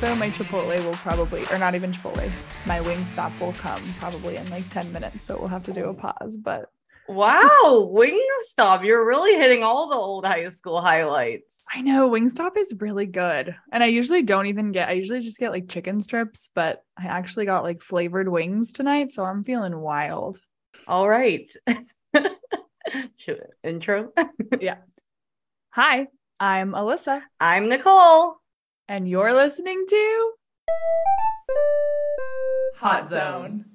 Also, my Chipotle will probably, or not even Chipotle, my Wingstop will come probably in like 10 minutes. So we'll have to do a pause. But Wow, Wingstop, you're really hitting all the old high school highlights. I know Wingstop is really good. And I usually don't even get, I usually just get like chicken strips, but I actually got like flavored wings tonight. So I'm feeling wild. All right. Intro. yeah. Hi, I'm Alyssa. I'm Nicole. And you're listening to Hot Zone.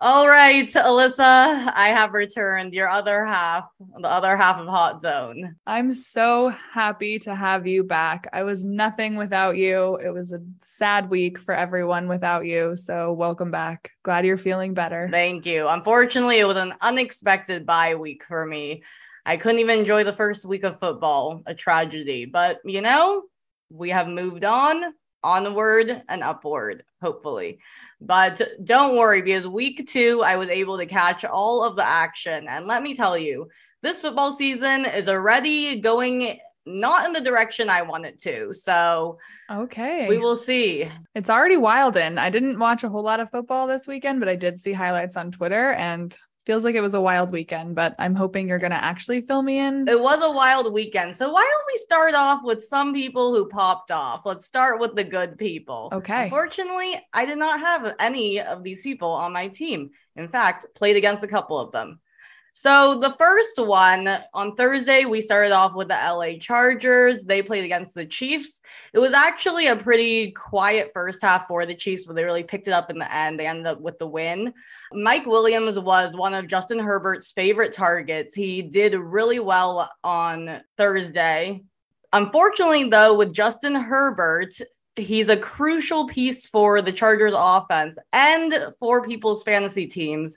All right, Alyssa, I have returned your other half, the other half of Hot Zone. I'm so happy to have you back. I was nothing without you. It was a sad week for everyone without you. So, welcome back. Glad you're feeling better. Thank you. Unfortunately, it was an unexpected bye week for me. I couldn't even enjoy the first week of football, a tragedy. But, you know, we have moved on, onward and upward, hopefully. But don't worry, because week two, I was able to catch all of the action. And let me tell you, this football season is already going not in the direction I want it to. So, okay, we will see. It's already wild in. I didn't watch a whole lot of football this weekend, but I did see highlights on Twitter and feels like it was a wild weekend, but I'm hoping you're going to actually fill me in. It was a wild weekend. So why don't we start off with some people who popped off? Let's start with the good people. Okay. Unfortunately, I did not have any of these people on my team. In fact, played against a couple of them. So the first one on Thursday, we started off with the LA Chargers. They played against the Chiefs. It was actually a pretty quiet first half for the Chiefs, but they really picked it up in the end. They ended up with the win. Mike Williams was one of Justin Herbert's favorite targets. He did really well on Thursday. Unfortunately, though, with Justin Herbert, he's a crucial piece for the Chargers offense and for people's fantasy teams.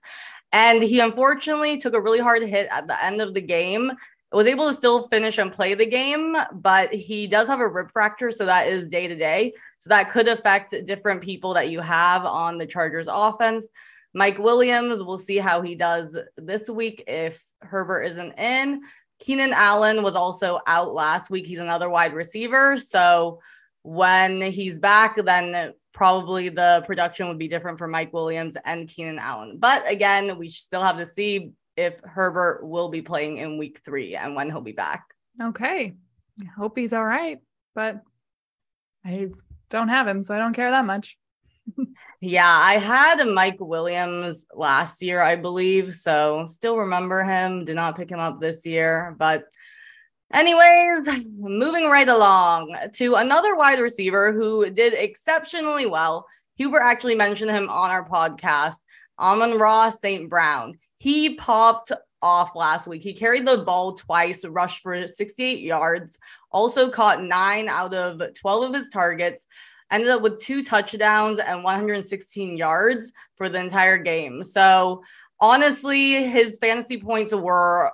And he unfortunately took a really hard hit at the end of the game. Was able to still finish and play the game, but he does have a rib fracture, so that is day to day. So that could affect different people that you have on the Chargers offense. Mike Williams, we'll see how he does this week if Herbert isn't in. Keenan Allen was also out last week. He's another wide receiver. So when he's back, then probably the production would be different for Mike Williams and Keenan Allen. But again, we still have to see if Herbert will be playing in week three and when he'll be back. Okay. I hope he's all right, but I don't have him, so I don't care that much. yeah, I had Mike Williams last year, I believe. So still remember him. Did not pick him up this year, but Anyways, moving right along to another wide receiver who did exceptionally well. Huber actually mentioned him on our podcast, Amon-Ra St. Brown. He popped off last week. He carried the ball twice, rushed for 68 yards, also caught nine out of 12 of his targets, ended up with two touchdowns and 116 yards for the entire game. So, honestly, his fantasy points were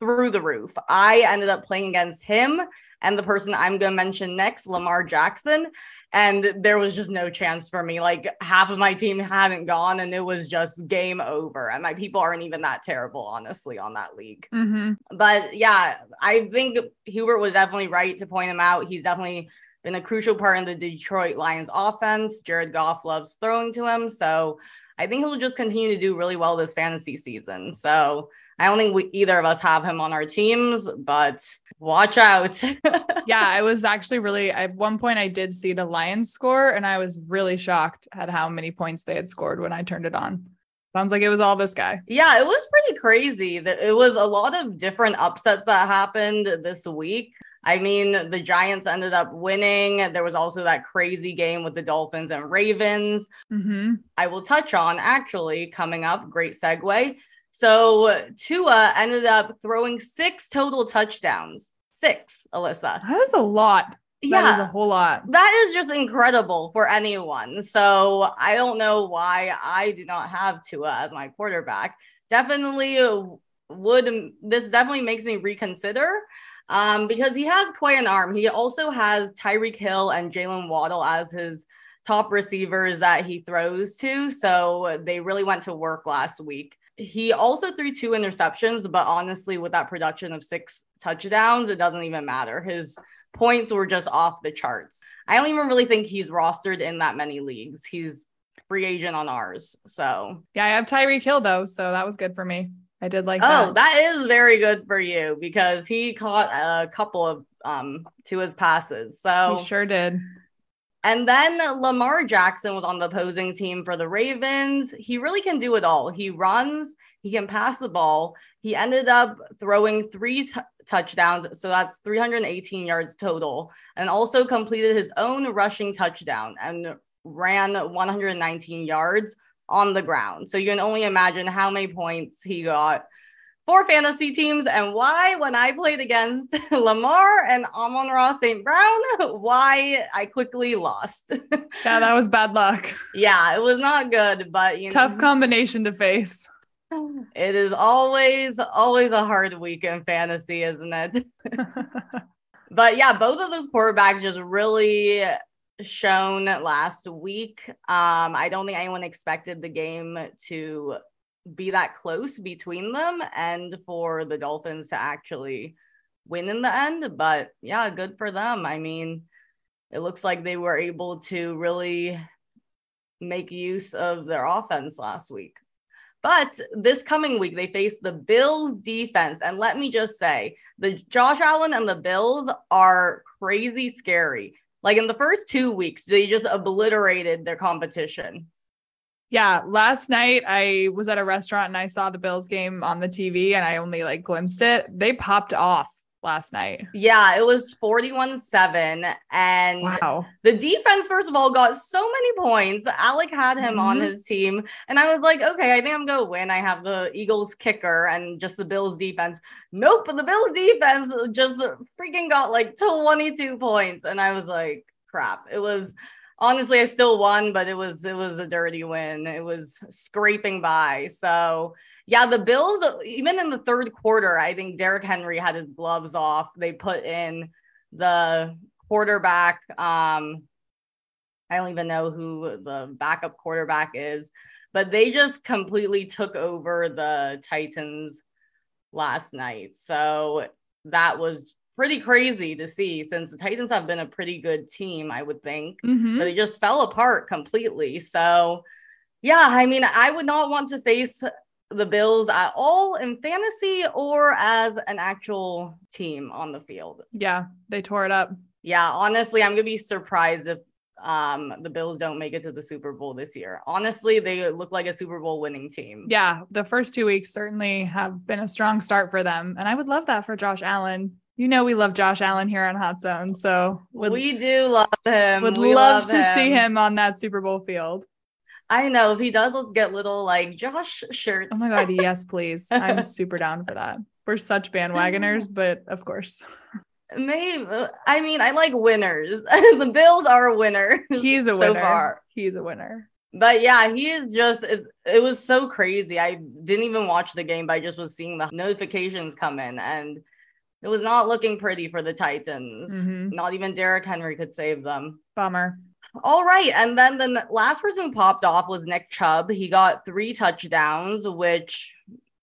through the roof. I ended up playing against him and the person I'm going to mention next, Lamar Jackson. And there was just no chance for me. Like half of my team hadn't gone, and it was just game over. And my people aren't even that terrible, honestly, on that league. Mm-hmm. But yeah, I think Hubert was definitely right to point him out. He's definitely been a crucial part in the Detroit Lions offense. Jared Goff loves throwing to him. So I think he'll just continue to do really well this fantasy season. So I don't think we either of us have him on our teams, but watch out. yeah, I was actually really at one point I did see the Lions score and I was really shocked at how many points they had scored when I turned it on. Sounds like it was all this guy. Yeah, it was pretty crazy. That it was a lot of different upsets that happened this week. I mean, the Giants ended up winning. There was also that crazy game with the Dolphins and Ravens. Mm-hmm. I will touch on actually coming up. Great segue. So Tua ended up throwing six total touchdowns. Six, Alyssa. That is a lot. Yeah, that is a whole lot. That is just incredible for anyone. So I don't know why I do not have Tua as my quarterback. Definitely would this definitely makes me reconsider um, because he has quite an arm. He also has Tyreek Hill and Jaylen Waddle as his top receivers that he throws to. So they really went to work last week. He also threw two interceptions, but honestly, with that production of six touchdowns, it doesn't even matter. His points were just off the charts. I don't even really think he's rostered in that many leagues. He's free agent on ours. So yeah, I have Tyreek Hill though, so that was good for me. I did like oh, that. that is very good for you because he caught a couple of um to his passes. So he sure did. And then Lamar Jackson was on the opposing team for the Ravens. He really can do it all. He runs, he can pass the ball. He ended up throwing three t- touchdowns. So that's 318 yards total, and also completed his own rushing touchdown and ran 119 yards on the ground. So you can only imagine how many points he got for fantasy teams and why when I played against Lamar and Amon-Ra St. Brown, why I quickly lost. yeah, that was bad luck. Yeah, it was not good, but you tough know, combination to face. It is always, always a hard week in fantasy, isn't it? but yeah, both of those quarterbacks just really shown last week. Um, I don't think anyone expected the game to be that close between them and for the Dolphins to actually win in the end. But yeah, good for them. I mean, it looks like they were able to really make use of their offense last week. But this coming week, they face the Bills defense. And let me just say, the Josh Allen and the Bills are crazy scary. Like in the first two weeks, they just obliterated their competition. Yeah, last night I was at a restaurant and I saw the Bills game on the TV and I only like glimpsed it. They popped off last night. Yeah, it was 41-7 and wow. The defense first of all got so many points. Alec had him mm-hmm. on his team and I was like, "Okay, I think I'm going to win. I have the Eagles kicker and just the Bills defense." Nope, the Bills defense just freaking got like 22 points and I was like, "Crap." It was honestly, I still won, but it was it was a dirty win. It was scraping by. So yeah, the Bills, even in the third quarter, I think Derrick Henry had his gloves off. They put in the quarterback. Um, I don't even know who the backup quarterback is, but they just completely took over the Titans last night. So that was pretty crazy to see since the Titans have been a pretty good team, I would think, mm-hmm. but they just fell apart completely. So, yeah, I mean, I would not want to face the Bills at all in fantasy or as an actual team on the field. Yeah, they tore it up. Yeah, honestly, I'm going to be surprised if um the Bills don't make it to the Super Bowl this year. Honestly, they look like a Super Bowl winning team. Yeah, the first 2 weeks certainly have been a strong start for them and I would love that for Josh Allen you know we love Josh Allen here on Hot Zone, so would, we do love him. Would we love, love to him. see him on that Super Bowl field. I know if he does, let's get little like Josh shirts. Oh my god, yes, please! I'm super down for that. We're such bandwagoners, but of course. Maybe I mean I like winners. the Bills are a winner. He's a winner. So far. He's a winner. But yeah, he is just it, it was so crazy. I didn't even watch the game, but I just was seeing the notifications come in and it was not looking pretty for the Titans. Mm-hmm. Not even Derrick Henry could save them. Bummer. All right. And then the last person who popped off was Nick Chubb. He got three touchdowns, which,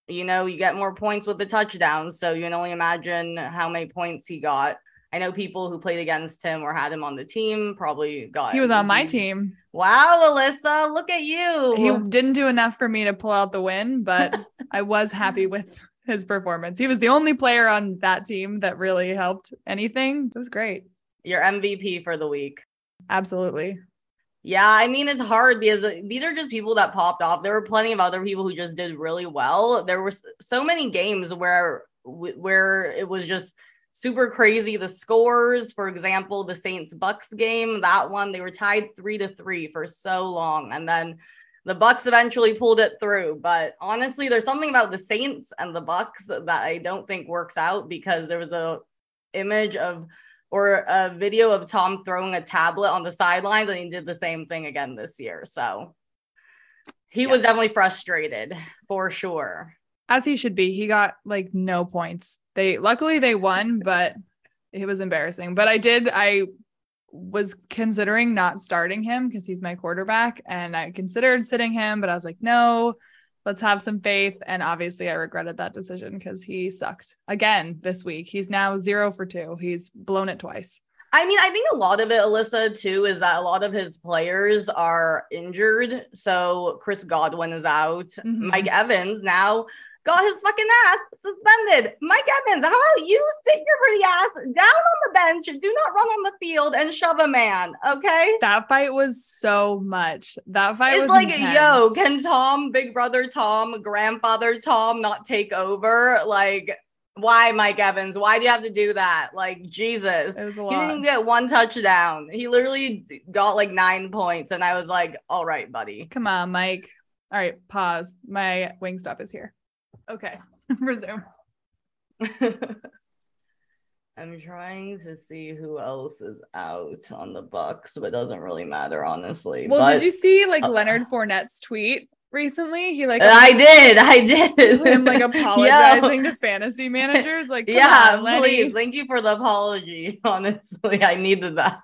you know, you get more points with the touchdowns. So you can only imagine how many points he got. I know people who played against him or had him on the team probably got. He was on my team. Wow, Alyssa, look at you. He didn't do enough for me to pull out the win, but I was happy with his performance. He was the only player on that team that really helped anything. It was great. Your MVP for the week. Absolutely. Yeah, I mean it's hard because these are just people that popped off. There were plenty of other people who just did really well. There were so many games where where it was just super crazy the scores. For example, the Saints Bucs game, that one they were tied 3 to 3 for so long and then the Bucs eventually pulled it through, but honestly, there's something about the Saints and the Bucs that I don't think works out because there was a image of or a video of Tom throwing a tablet on the sidelines, and he did the same thing again this year. So he yes. was definitely frustrated for sure. As he should be. He got like no points. They luckily they won, but it was embarrassing. But I did I was considering not starting him because he's my quarterback and I considered sitting him, but I was like, no, let's have some faith. And obviously, I regretted that decision because he sucked again this week. He's now zero for two. He's blown it twice. I mean, I think a lot of it, Alyssa, too, is that a lot of his players are injured. So Chris Godwin is out. Mhm. Mike Evans now got his fucking ass suspended. Mike Evans, how about you sit your pretty ass down on the bench, do not run on the field, and shove a man, okay? That fight was so much. That fight It's was like, intense. yo, can Tom, Big Brother Tom, Grandfather Tom not take over? Like, why, Mike Evans? Why do you have to do that? Like, Jesus. it was a He didn't get one touchdown. He literally got like nine points. And I was like, all right, buddy. Come on, Mike. All right, pause. My wing stuff is here. Okay, resume. I'm trying to see who else is out on the Bucs, but it doesn't really matter, honestly. Well, but did you see like uh, Leonard Fournette's tweet recently? He like I did, I did. him like Yo, apologizing to fantasy managers. Like, yeah, on, please. Thank you for the apology. Honestly, I needed that.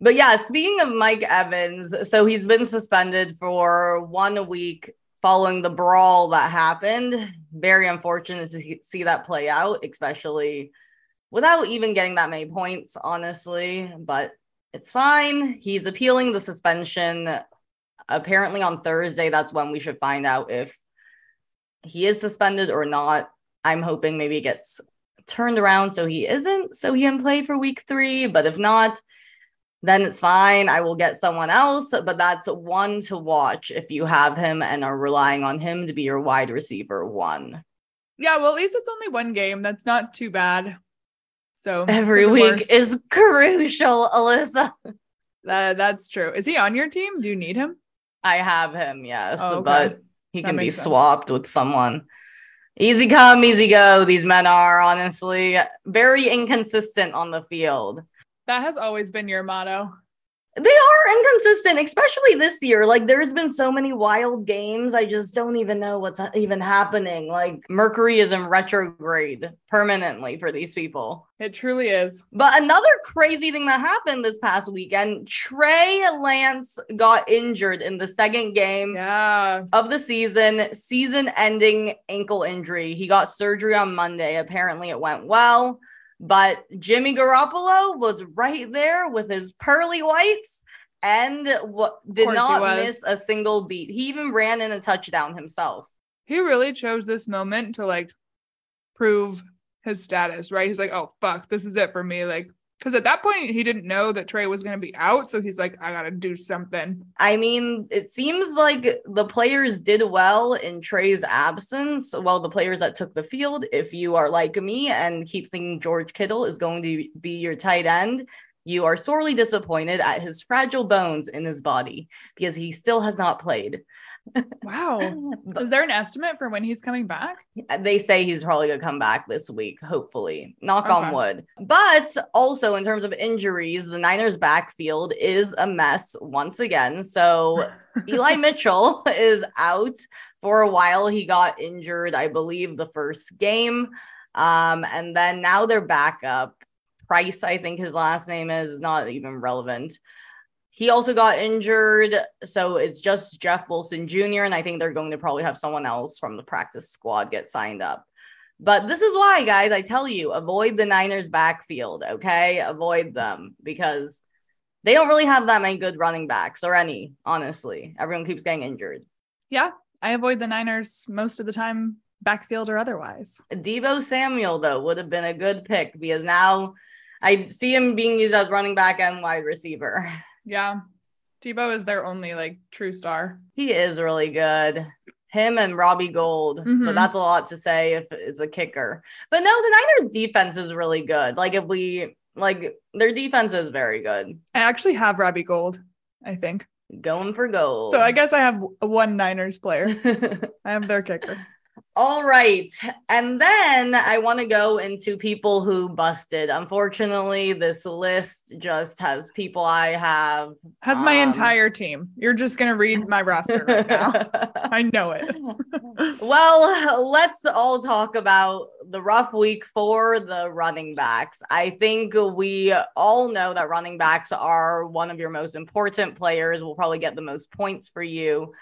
But yeah, speaking of Mike Evans, so he's been suspended for one week following the brawl that happened. Very unfortunate to see- that play out, especially without even getting that many points, honestly. But it's fine. He's appealing the suspension. Apparently, on Thursday, that's when we should find out if he is suspended or not. I'm hoping maybe it gets turned around so he isn't, so he can play for week three. But if not, then it's fine. I will get someone else, but that's one to watch if you have him and are relying on him to be your wide receiver one. Yeah, well, at least it's only one game. That's not too bad. So Every week worse. is crucial, Alyssa. That- that's true. Is he on your team? Do you need him? I have him, yes, Oh, okay. but he That can be sense. swapped with someone. Easy come, easy go. These men are honestly very inconsistent on the field. That has always been your motto. They are inconsistent, especially this year. Like, there's been so many wild games. I just don't even know what's even happening. Like, Mercury is in retrograde permanently for these people. It truly is. But another crazy thing that happened this past weekend Trey Lance got injured in the second game Yeah. of the season, season ending ankle injury. He got surgery on Monday. Apparently, it went well. But Jimmy Garoppolo was right there with his pearly whites and what did not miss a single beat. He even ran in a touchdown himself. He really chose this moment to like prove his status, right? He's like, oh, fuck, this is it for me. Like, because at that point, he didn't know that Trey was going to be out. So he's like, I got to do something. I mean, it seems like the players did well in Trey's absence. Well, the players that took the field, if you are like me and keep thinking George Kittle is going to be your tight end, you are sorely disappointed at his fragile bones in his body because he still has not played. Wow. Is there an estimate for when he's coming back? they say he's probably going to come back this week, hopefully. Knock Okay. on wood. But also, in terms of injuries, the Niners' backfield is a mess once again. So, Eli Mitchell is out for a while. He got injured, I believe, the first game. Um, and then now they're back up. Price, I think his last name is, is not even relevant. He also got injured. So it's just Jeff Wilson Jr. And I think they're going to probably have someone else from the practice squad get signed up. But this is why, guys, I tell you, avoid the Niners backfield, okay? Avoid them because they don't really have that many good running backs or any, honestly. Everyone keeps getting injured. Yeah. I avoid the Niners most of the time, backfield or otherwise. Deebo Samuel, though, would have been a good pick because now I see him being used as running back and wide receiver. Yeah. Deebo is their only like true star. He is really good. Him and Robbie Gould, Mhm. but that's a lot to say if it's a kicker. But no, the Niners defense is really good. Like if we like their defense is very good. I actually have Robbie Gould, I think. Going for gold. So I guess I have one Niners player. I have their kicker. All right. And then I want to go into people who busted. Unfortunately, this list just has people I have. Has my Um, entire team. You're just gonna read my roster right now. I know it. well, let's all talk about the rough week for the running backs. I think we all know that running backs are one of your most important players, will probably get the most points for you.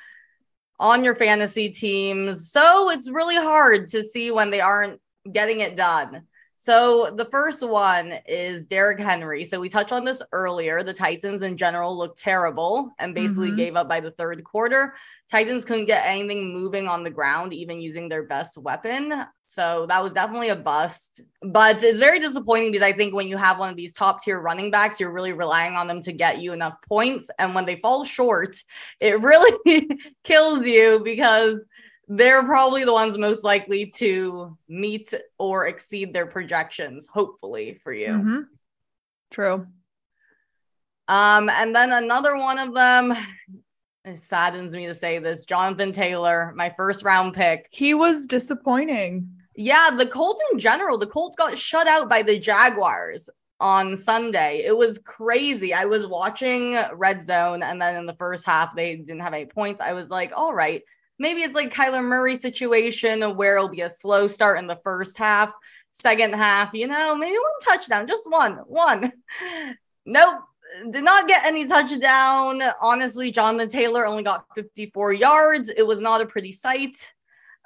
On your fantasy teams. So it's really hard to see when they aren't getting it done. So the first one is Derrick Henry. So we touched on this earlier. The Titans in general looked terrible and basically Mhm. gave up by the third quarter. Titans couldn't get anything moving on the ground, even using their best weapon. So that was definitely a bust. But it's very disappointing because I think when you have one of these top tier running backs, you're really relying on them to get you enough points. And when they fall short, it really kills you because they're probably the ones most likely to meet or exceed their projections, hopefully for you. Mhm. True. Um, and then another one of them, it saddens me to say this, Jonathan Taylor, my first round pick. He was disappointing. Yeah, the Colts in general, the Colts got shut out by the Jaguars on Sunday. It was crazy. I was watching Red Zone, and then in the first half, they didn't have any points. I was like, all right, maybe it's like Kyler Murray situation where it'll be a slow start in the first half, second half, you know, maybe one touchdown, just one, one. nope. Did not get any touchdown. Honestly, Jonathan Taylor only got 54 yards. It was not a pretty sight.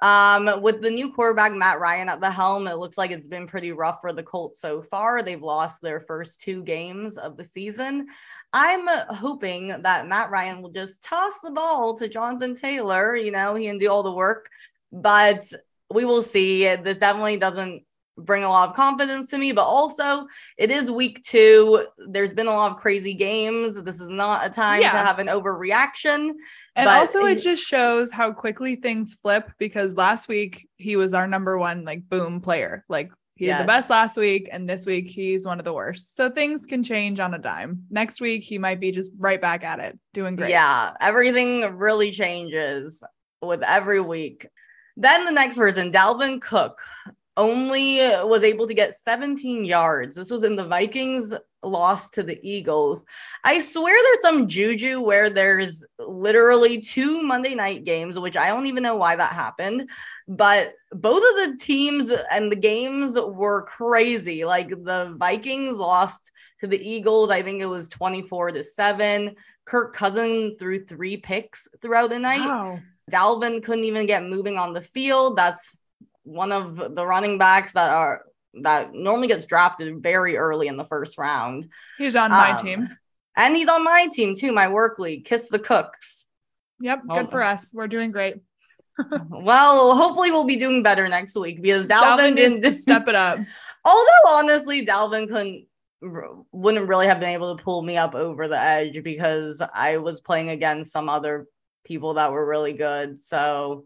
Um, with the new quarterback Matt Ryan at the helm, it looks like it's been pretty rough for the Colts so far. They've lost their first two games of the season. I'm hoping that Matt Ryan will just toss the ball to Jonathan Taylor. You know, he can do all the work, but we will see. This definitely doesn't bring a lot of confidence to me, but also it is week two. There's been a lot of crazy games. This is not a time to have an overreaction. And also, it just shows how quickly things flip because last week he was our number one, like, boom player. Like, he had the best last week, and this week he's one of the worst. So things can change on a dime. Next week, he might be just right back at it, doing great. Yeah, everything really changes with every week. Then the next person, Dalvin Cook, only was able to get 17 yards. This was in the Vikings loss to the Eagles. I swear there's some juju where there's literally two Monday night games, which I don't even know why that happened. But both of the teams and the games were crazy. Like the Vikings lost to the Eagles, I think it was 24 to 7. Kirk Cousin threw three picks throughout the night. Wow. Dalvin couldn't even get moving on the field. That's one of the running backs that are that normally gets drafted very early in the first round. He's on my Um, team. And he's on my team too, my work league. Kiss the cooks. Yep. oh. Good for us. We're doing great. Well, hopefully we'll be doing better next week because Dalvin, Dalvin didn't to step it up. Although honestly, Dalvin couldn't wouldn't really have been able to pull me up over the edge because I was playing against some other people that were really good. So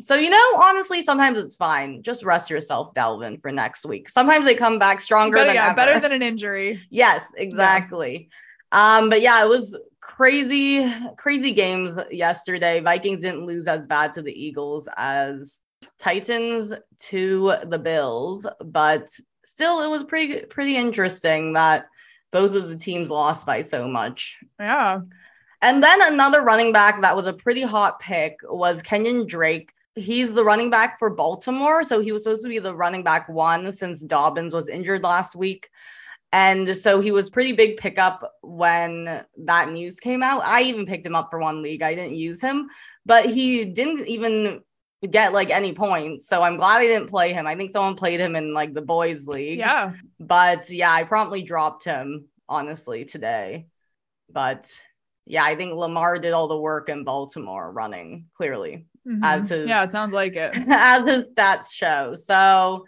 so you know, honestly, sometimes it's fine. Just rest yourself, Dalvin, for next week. Sometimes they come back stronger Better, than yeah, ever. better than an injury. Yes, exactly. Um, but yeah, it was crazy, crazy games yesterday. Vikings didn't lose as bad to the Eagles as Titans to the Bills, but still, it was pretty pretty interesting that both of the teams lost by so much. Yeah. And then another running back that was a pretty hot pick was Kenyan Drake. He's the running back for Baltimore. So he was supposed to be the running back one since Dobbins was injured last week. And so he was pretty big pickup when that news came out. I even picked him up for one league. I didn't use him, but he didn't even get like any points. So I'm glad I didn't play him. I think someone played him in like the boys league. Yeah. But yeah, I promptly dropped him honestly today. But yeah, I think Lamar did all the work in Baltimore running clearly Mhm. As his- yeah, it sounds like it. as his stats show. So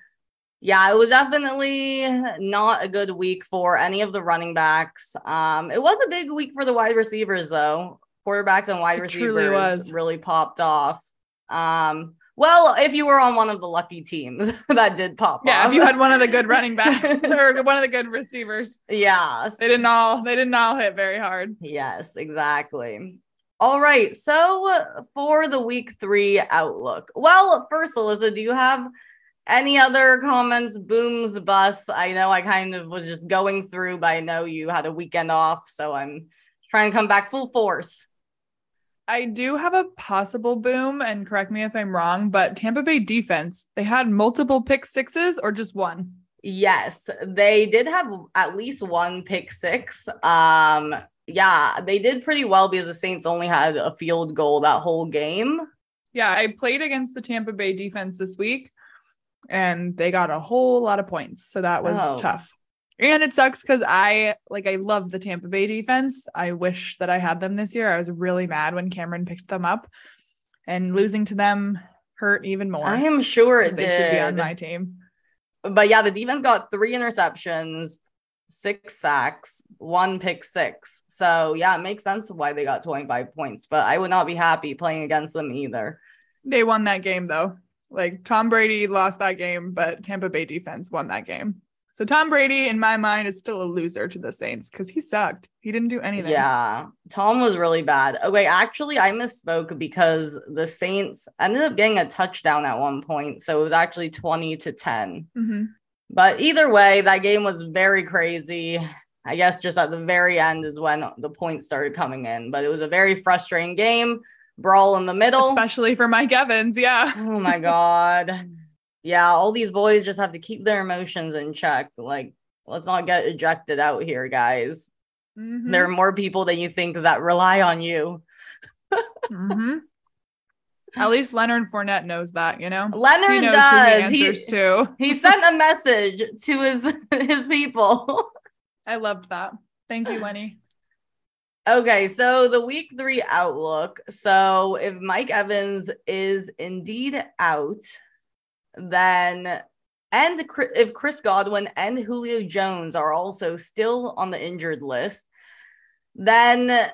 yeah, it was definitely not a good week for any of the running backs. Um, it was a big week for the wide receivers though. Quarterbacks and wide It receivers really popped off. Um, well, if you were on one of the lucky teams that did pop Yeah, off. if you had one of the good running backs or one of the good receivers, yeah. they didn't all they didn't all hit very hard. Yes, exactly. All right. So uh, for the week three outlook, well, first, Alyssa, do you have any other comments, booms, bus. I know I kind of was just going through, but I know you had a weekend off, so I'm trying to come back full force. I do have a possible boom, and correct me if I'm wrong, but Tampa Bay defense, they had multiple pick sixes or just one. Yes, they did have at least one pick six. Um, yeah, they did pretty well because the Saints only had a field goal that whole game. Yeah, I played against the Tampa Bay defense this week and they got a whole lot of points. So that was Oh. tough. And it sucks because I like I love the Tampa Bay defense. I wish that I had them this year. I was really mad when Cameron picked them up and losing to them hurt even more. I am sure it they should be on my team. But yeah, the defense got three interceptions, six sacks, one pick six. So yeah, it makes sense why they got 25 points. But I would not be happy playing against them either. They won that game though. Like Tom Brady lost that game, but Tampa Bay defense won that game. So Tom Brady, in my mind, is still a loser to the Saints because he sucked. He didn't do anything. Yeah, Tom was really bad. Okay, actually, I misspoke because the Saints ended up getting a touchdown at one point. So it was actually 20 to 10. Mhm. But either way, that game was very crazy. I guess just at the very end is when the points started coming in. But it was a very frustrating game. Brawl in the middle. Especially for Mike Evans. Yeah. Oh my god. Yeah, all these boys just have to keep their emotions in check. Like, let's not get ejected out here, guys. Mhm. There are more people than you think that rely on you. Mhm. At least Leonard Fournette knows that, you know. Leonard he knows does. he He, answers to. he sent a message to his his people. I loved that. Thank you, Lenny. Okay, so the week three outlook. So if Mike Evans is indeed out, then and if Chris Godwin and Julio Jones are also still on the injured list, then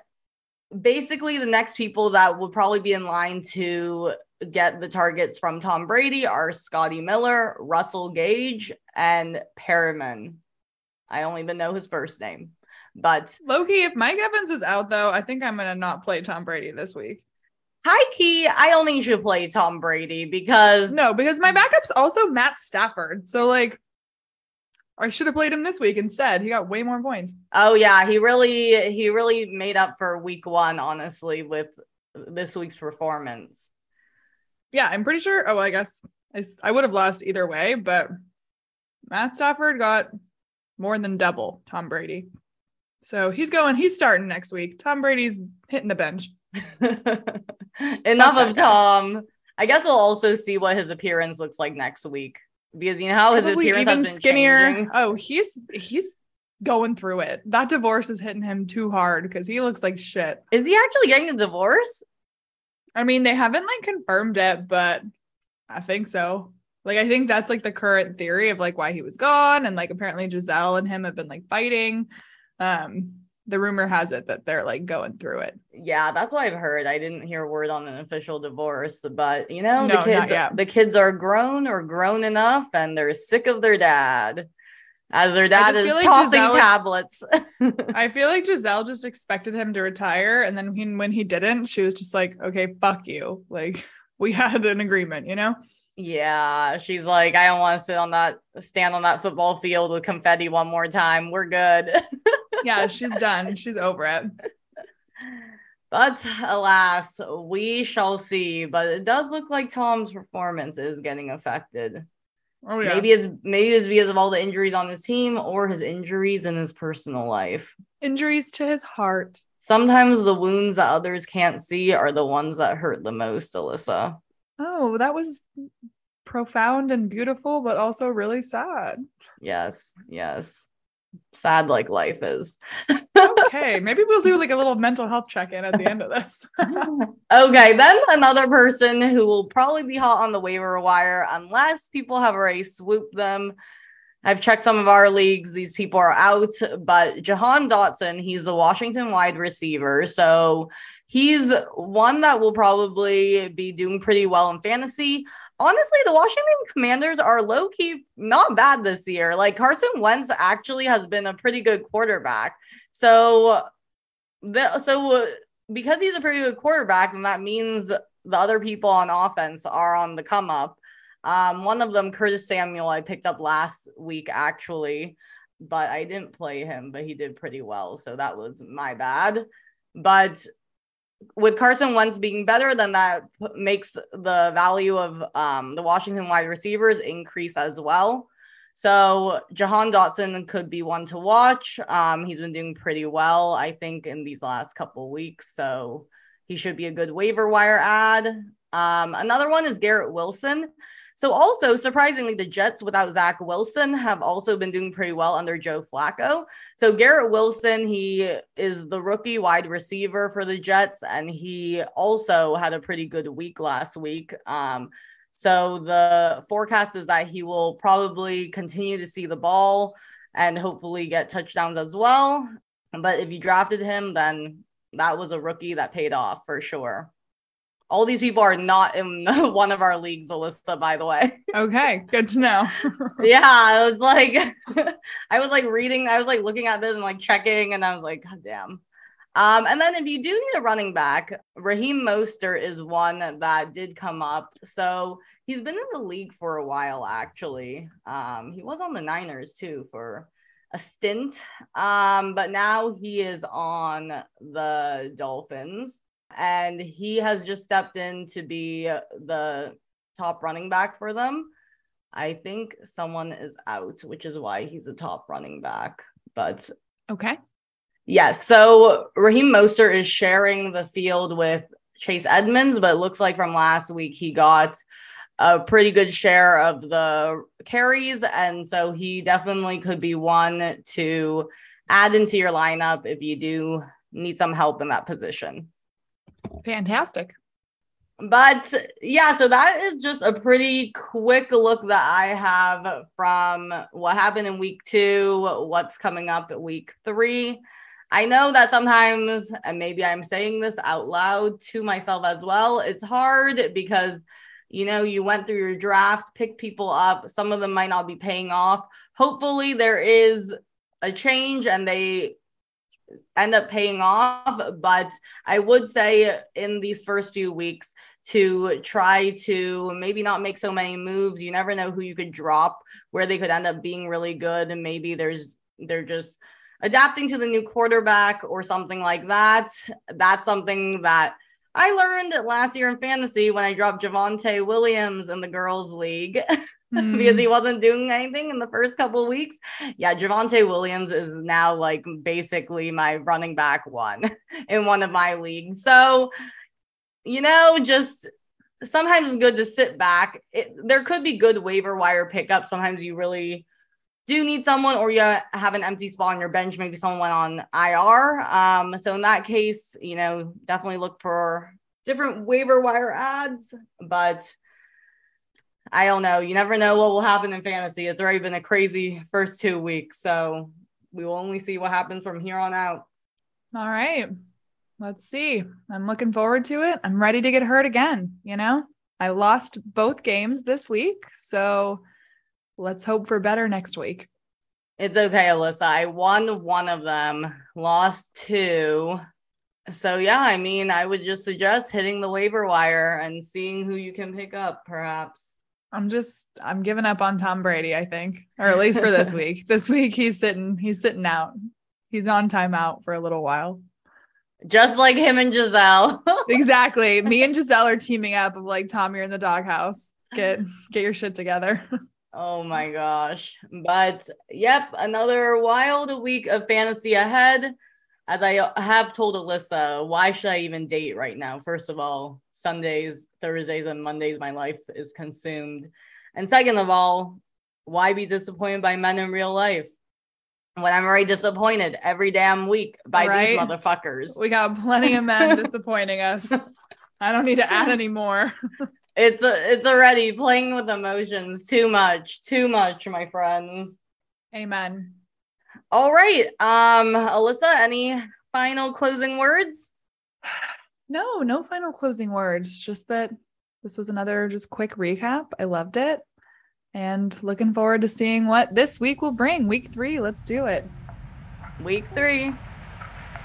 basically the next people that would probably be in line to get the targets from Tom Brady are Scotty Miller, Russell Gage, and Perriman. I don't even know his first name, but Loki, if Mike Evans is out though, I think I'm gonna not play Tom Brady this week. high key, I don't think you should play Tom Brady because No, because my backup's also Matt Stafford. So like I should have played him this week instead. He got way more points. oh yeah, he really he really made up for week one, honestly, with this week's performance. Yeah, I'm pretty sure. Oh, I guess I would have lost either way, but Matt Stafford got more than double Tom Brady. So he's going, he's starting next week. Tom Brady's hitting the bench. Enough of Tom. I guess we'll also see what his appearance looks like next week because you know how his Probably appearance even skinnier. changing. Oh, he's he's going through it. That divorce is hitting him too hard because he looks like shit. Is he actually getting a divorce? I mean, they haven't like confirmed it, but I think so. Like, I think that's like the current theory of like why he was gone, and like apparently Gisele and him have been like fighting. Um, the rumor has it that they're like going through it. Yeah, that's what I've heard. I didn't hear a word on an official divorce, but you know, No, the kids the kids are grown or grown enough and they're sick of their dad. As their dad is like tossing Gisele tablets. I feel like Gisele just expected him to retire, and then when when he didn't, she was just like, "Okay, fuck you." Like we had an agreement, you know. yeah, she's like, I don't want to sit on that stand on that football field with confetti one more time. We're good. Yeah, she's done. She's over it. But alas, we shall see. But it does look like Tom's performance is getting affected. Oh yeah. Maybe it's maybe it's because of all the injuries on his team or his injuries in his personal life. injuries to his heart. Sometimes the wounds that others can't see are the ones that hurt the most, Alyssa. Oh, that was profound and beautiful, but also really sad. Yes, yes. Sad like life is. Okay, maybe we'll do like a little mental health check in at the end of this. okay, then another person who will probably be hot on the waiver wire unless people have already swooped them. I've checked some of our leagues. These people are out, but Jahan Dotson, he's a Washington wide receiver. So he's one that will probably be doing pretty well in fantasy. Honestly, the Washington Commanders are low key not bad this year. Like Carson Wentz actually has been a pretty good quarterback. So, the, so because he's a pretty good quarterback, and that means the other people on offense are on the come up. Um, one of them, Curtis Samuel, I picked up last week actually, but I didn't play him, but he did pretty well. So that was my bad. But with Carson Wentz being better, then that makes the value of um, the Washington wide receivers increase as well. So Jahan Dotson could be one to watch. Um, he's been doing pretty well, I think, in these last couple weeks. So he should be a good waiver wire ad. Um, another one is Garrett Wilson. So also surprisingly, the Jets without Zach Wilson have also been doing pretty well under Joe Flacco. So Garrett Wilson, he is the rookie wide receiver for the Jets, and he also had a pretty good week last week. Um, so the forecast is that he will probably continue to see the ball and hopefully get touchdowns as well. But if you drafted him, then that was a rookie that paid off for sure. All these people are not in one of our leagues, Alyssa, by the way. Okay, good to know. yeah, I was like I was like reading, I was like looking at this and like checking, and I was like, God damn. Um, and then if you do need a running back, Raheem Mostert is one that did come up. So he's been in the league for a while, actually. Um, he was on the Niners too for a stint. Um, but now he is on the Dolphins and he has just stepped in to be uh, the top running back for them. I think someone is out, which is why he's the top running back. But okay. Yes. So Raheem Mostert is sharing the field with Chase Edmonds, but it looks like from last week he got a pretty good share of the carries. And so he definitely could be one to add into your lineup if you do need some help in that position. Fantastic. But yeah, so that is just a pretty quick look that I have from what happened in week two, what's coming up at week three. I know that sometimes, and maybe I'm saying this out loud to myself as well, it's hard because you know you went through your draft, pick people up, some of them might not be paying off. Hopefully, there is a change and they end up paying off. But I would say in these first few weeks to try to maybe not make so many moves. You never know who you could drop where they could end up being really good. And maybe there's they're just adapting to the new quarterback or something like that. That's something that I learned last year in fantasy when I dropped Javonte Williams in the girls' league mm. because he hmm. wasn't doing anything in the first couple weeks. Yeah, Javonte Williams is now like basically my running back one in one of my leagues. So, you know, just sometimes it's good to sit back. It, there could be good waiver wire pickup. Sometimes you really do need someone or you have an empty spot on your bench, maybe someone went on IR. Um, so in that case, you know, definitely look for different waiver wire ads, but I don't know. You never know what will happen in fantasy. It's already been a crazy first two weeks. So we will only see what happens from here on out. All right. Let's see. I'm looking forward to it. I'm ready to get hurt again. You know, I lost both games this week. So let's hope for better next week. It's okay, Alyssa. I won one of them, lost two. So, yeah, I mean, I would just suggest hitting the waiver wire and seeing who you can pick up, perhaps. I'm just I'm giving up on Tom Brady, I think, or at least for this week. This week he's sitting he's sitting out. He's on timeout for a little while. Just like him and Gisele. exactly. Me and Gisele are teaming up of like Tom, you're in the doghouse. Get get your shit together. Oh my gosh. But yep, another wild week of fantasy ahead. As I have told Alyssa, why should I even date right now? First of all, Sundays, Thursdays, and Mondays, my life is consumed. And second of all, why be disappointed by men in real life? When I'm already disappointed every damn week by right? these motherfuckers. We got plenty of men disappointing us. I don't need to add any more. it's a, it's already playing with emotions too much too much my friends amen all right um alyssa any final closing words? No no final closing words. Just that this was another just quick recap. I loved it. And looking forward to seeing what this week will bring. Week three let's do it. Week three.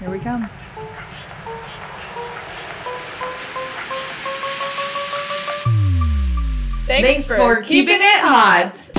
Here we come. Thanks, Thanks for, for keeping it hot.